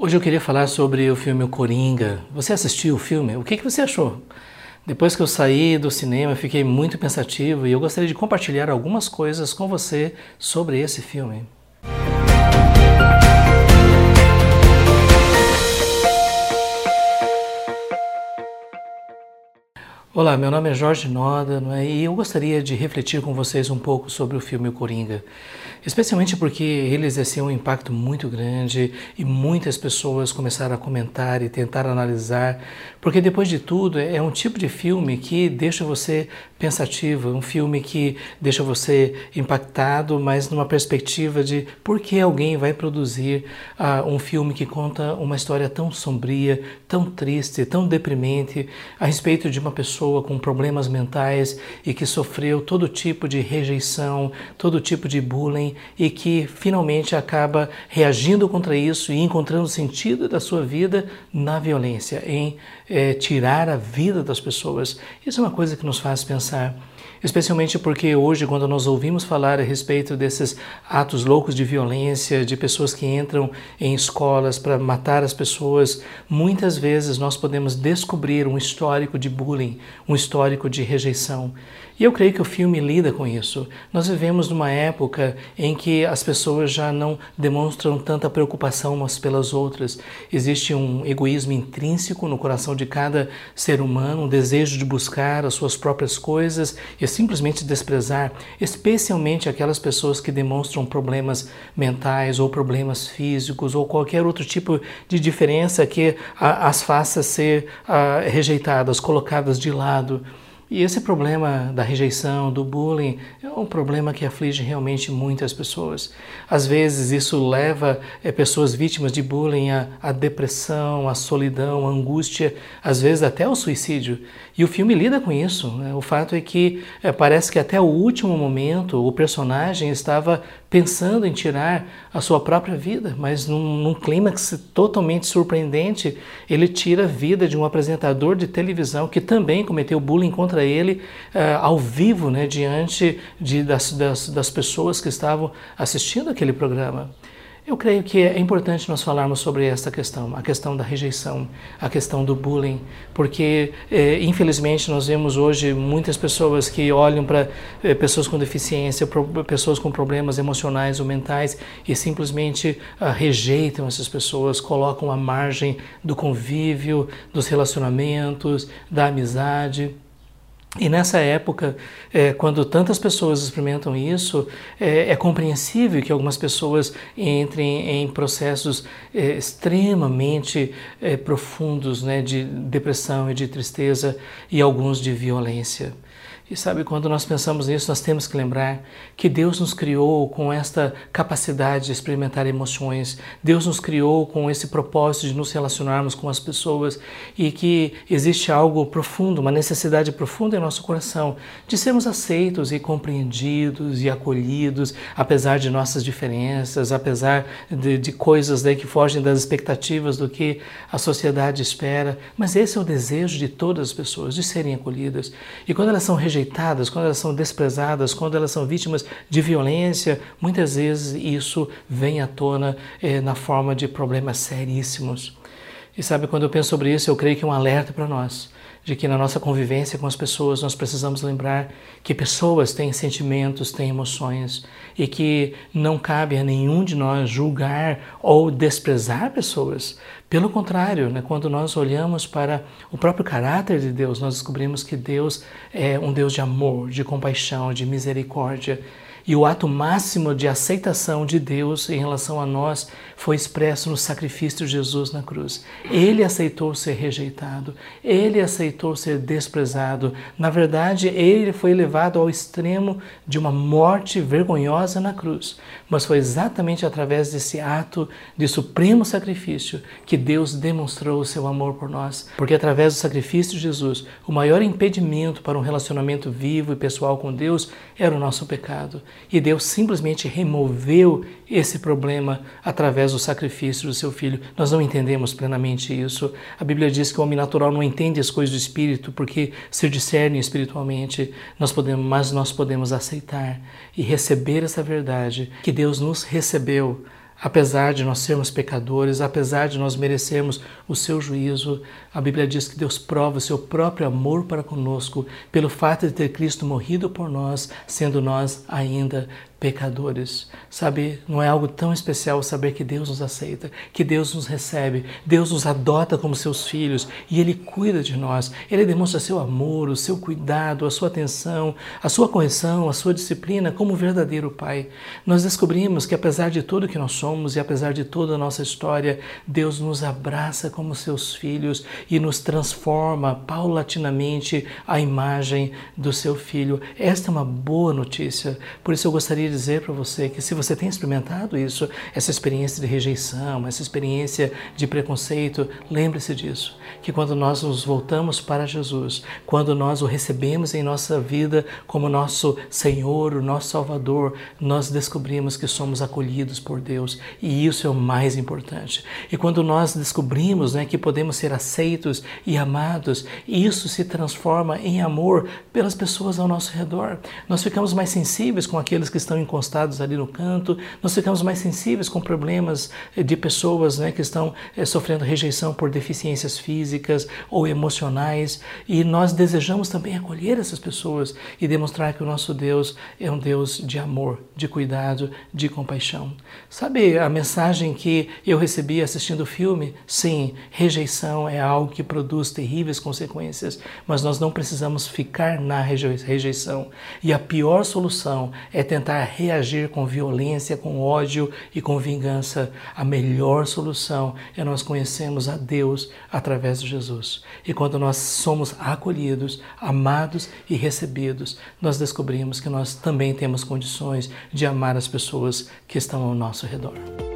Hoje eu queria falar sobre o filme O Coringa. Você assistiu o filme? O que, que você achou? Depois que eu saí do cinema, fiquei muito pensativo e eu gostaria de compartilhar algumas coisas com você sobre esse filme. Olá, meu nome é Jorge Noda é? e eu gostaria de refletir com vocês um pouco sobre o filme O Coringa especialmente porque ele exerceu um impacto muito grande e muitas pessoas começaram a comentar e tentar analisar, porque depois de tudo é um tipo de filme que deixa você pensativo, um filme que deixa você impactado, mas numa perspectiva de por que alguém vai produzir uh, um filme que conta uma história tão sombria, tão triste, tão deprimente a respeito de uma pessoa com problemas mentais e que sofreu todo tipo de rejeição, todo tipo de bullying e que finalmente acaba reagindo contra isso e encontrando sentido da sua vida na violência, em é, tirar a vida das pessoas. Isso é uma coisa que nos faz pensar especialmente porque hoje, quando nós ouvimos falar a respeito desses atos loucos de violência, de pessoas que entram em escolas para matar as pessoas, muitas vezes nós podemos descobrir um histórico de bullying, um histórico de rejeição. E eu creio que o filme lida com isso. Nós vivemos numa época em que as pessoas já não demonstram tanta preocupação umas pelas outras. Existe um egoísmo intrínseco no coração de cada ser humano, um desejo de buscar as suas próprias coisas e simplesmente desprezar, especialmente aquelas pessoas que demonstram problemas mentais ou problemas físicos ou qualquer outro tipo de diferença que as faça ser uh, rejeitadas, colocadas de lado. E esse problema da rejeição, do bullying, é um problema que aflige realmente muitas pessoas. Às vezes isso leva é, pessoas vítimas de bullying à, depressão, à solidão, à angústia, às vezes até ao suicídio. E o filme lida com isso. Né? O fato é que é, parece que até o último momento o personagem estava pensando em tirar a sua própria vida, mas num, num clímax totalmente surpreendente, ele tira a vida de um apresentador de televisão que também cometeu bullying contra ele uh, ao vivo, né, diante de, das, das, das pessoas que estavam assistindo aquele programa. Eu creio que é importante nós falarmos sobre essa questão, a questão da rejeição, a questão do bullying, porque eh, infelizmente nós vemos hoje muitas pessoas que olham para eh, pessoas com deficiência, pro, pessoas com problemas emocionais ou mentais e simplesmente ah, rejeitam essas pessoas, colocam à margem do convívio, dos relacionamentos, da amizade. E nessa época, é, quando tantas pessoas experimentam isso, é, é, compreensível que algumas pessoas entrem em processos é, extremamente é, profundos né, de depressão e de tristeza e alguns de violência. E sabe, quando nós pensamos nisso, nós temos que lembrar que Deus nos criou com esta capacidade de experimentar emoções. Deus nos criou com esse propósito de nos relacionarmos com as pessoas e que existe algo profundo, uma necessidade profunda em nosso coração de sermos aceitos e compreendidos e acolhidos, apesar de nossas diferenças, apesar de, de coisas né, que fogem das expectativas do que a sociedade espera. Mas esse é o desejo de todas as pessoas, de serem acolhidas. E quando elas são rejeitadas, rejeitadas, quando elas são desprezadas, quando elas são vítimas de violência, muitas vezes isso vem à tona eh, na forma de problemas seríssimos. E sabe, quando eu penso sobre isso, eu creio que é um alerta para nós de que na nossa convivência com as pessoas nós precisamos lembrar que pessoas têm sentimentos, têm emoções e que não cabe a nenhum de nós julgar ou desprezar pessoas. Pelo contrário, né, quando nós olhamos para o próprio caráter de Deus, nós descobrimos que Deus é um Deus de amor, de compaixão, de misericórdia e o ato máximo de aceitação de Deus em relação a nós foi expresso no sacrifício de Jesus na cruz. Ele aceitou ser rejeitado, ele aceitou ser desprezado. Na verdade, ele foi levado ao extremo de uma morte vergonhosa na cruz. Mas foi exatamente através desse ato de supremo sacrifício que Deus demonstrou o seu amor por nós. Porque através do sacrifício de Jesus, o maior impedimento para um relacionamento vivo e pessoal com Deus era o nosso pecado. E Deus simplesmente removeu esse problema através do sacrifício do seu filho. Nós não entendemos plenamente isso. A Bíblia diz que o homem natural não entende as coisas do espírito porque se discerne espiritualmente, nós podemos, mas nós podemos aceitar e receber essa verdade que Deus nos recebeu Apesar de nós sermos pecadores, apesar de nós merecermos o seu juízo, a Bíblia diz que Deus prova o seu próprio amor para conosco pelo fato de ter Cristo morrido por nós, sendo nós ainda pecadores. Sabe, não é algo tão especial saber que Deus nos aceita, que Deus nos recebe, Deus nos adota como seus filhos e Ele cuida de nós. Ele demonstra seu amor, o seu cuidado, a sua atenção, a sua correção, a sua disciplina como verdadeiro Pai. Nós descobrimos que apesar de tudo que nós somos e apesar de toda a nossa história, Deus nos abraça como seus filhos e nos transforma paulatinamente à imagem do seu Filho. Esta é uma boa notícia. Por isso eu gostaria queria dizer para você que se você tem experimentado isso, essa experiência de rejeição, essa experiência de preconceito, lembre-se disso, que quando nós nos voltamos para Jesus, quando nós o recebemos em nossa vida como nosso Senhor, o nosso Salvador, nós descobrimos que somos acolhidos por Deus e isso é o mais importante. E quando nós descobrimos né, que podemos ser aceitos e amados, isso se transforma em amor pelas pessoas ao nosso redor. Nós ficamos mais sensíveis com aqueles que estão encostados ali no canto, nós ficamos mais sensíveis com problemas eh, de pessoas né, que estão é, sofrendo rejeição por deficiências físicas ou emocionais e nós desejamos também acolher essas pessoas e demonstrar que o nosso Deus é um Deus de amor, de cuidado, de compaixão. Sabe a mensagem que eu recebi assistindo o filme? Sim, rejeição é algo que produz terríveis consequências, mas nós não precisamos ficar na rejeição. E a pior solução é tentar reagir com violência, com ódio e com vingança. A melhor solução é nós conhecermos a Deus através de Jesus. E quando nós somos acolhidos, amados e recebidos, nós descobrimos que nós também temos condições de amar as pessoas que estão ao nosso redor. Bye.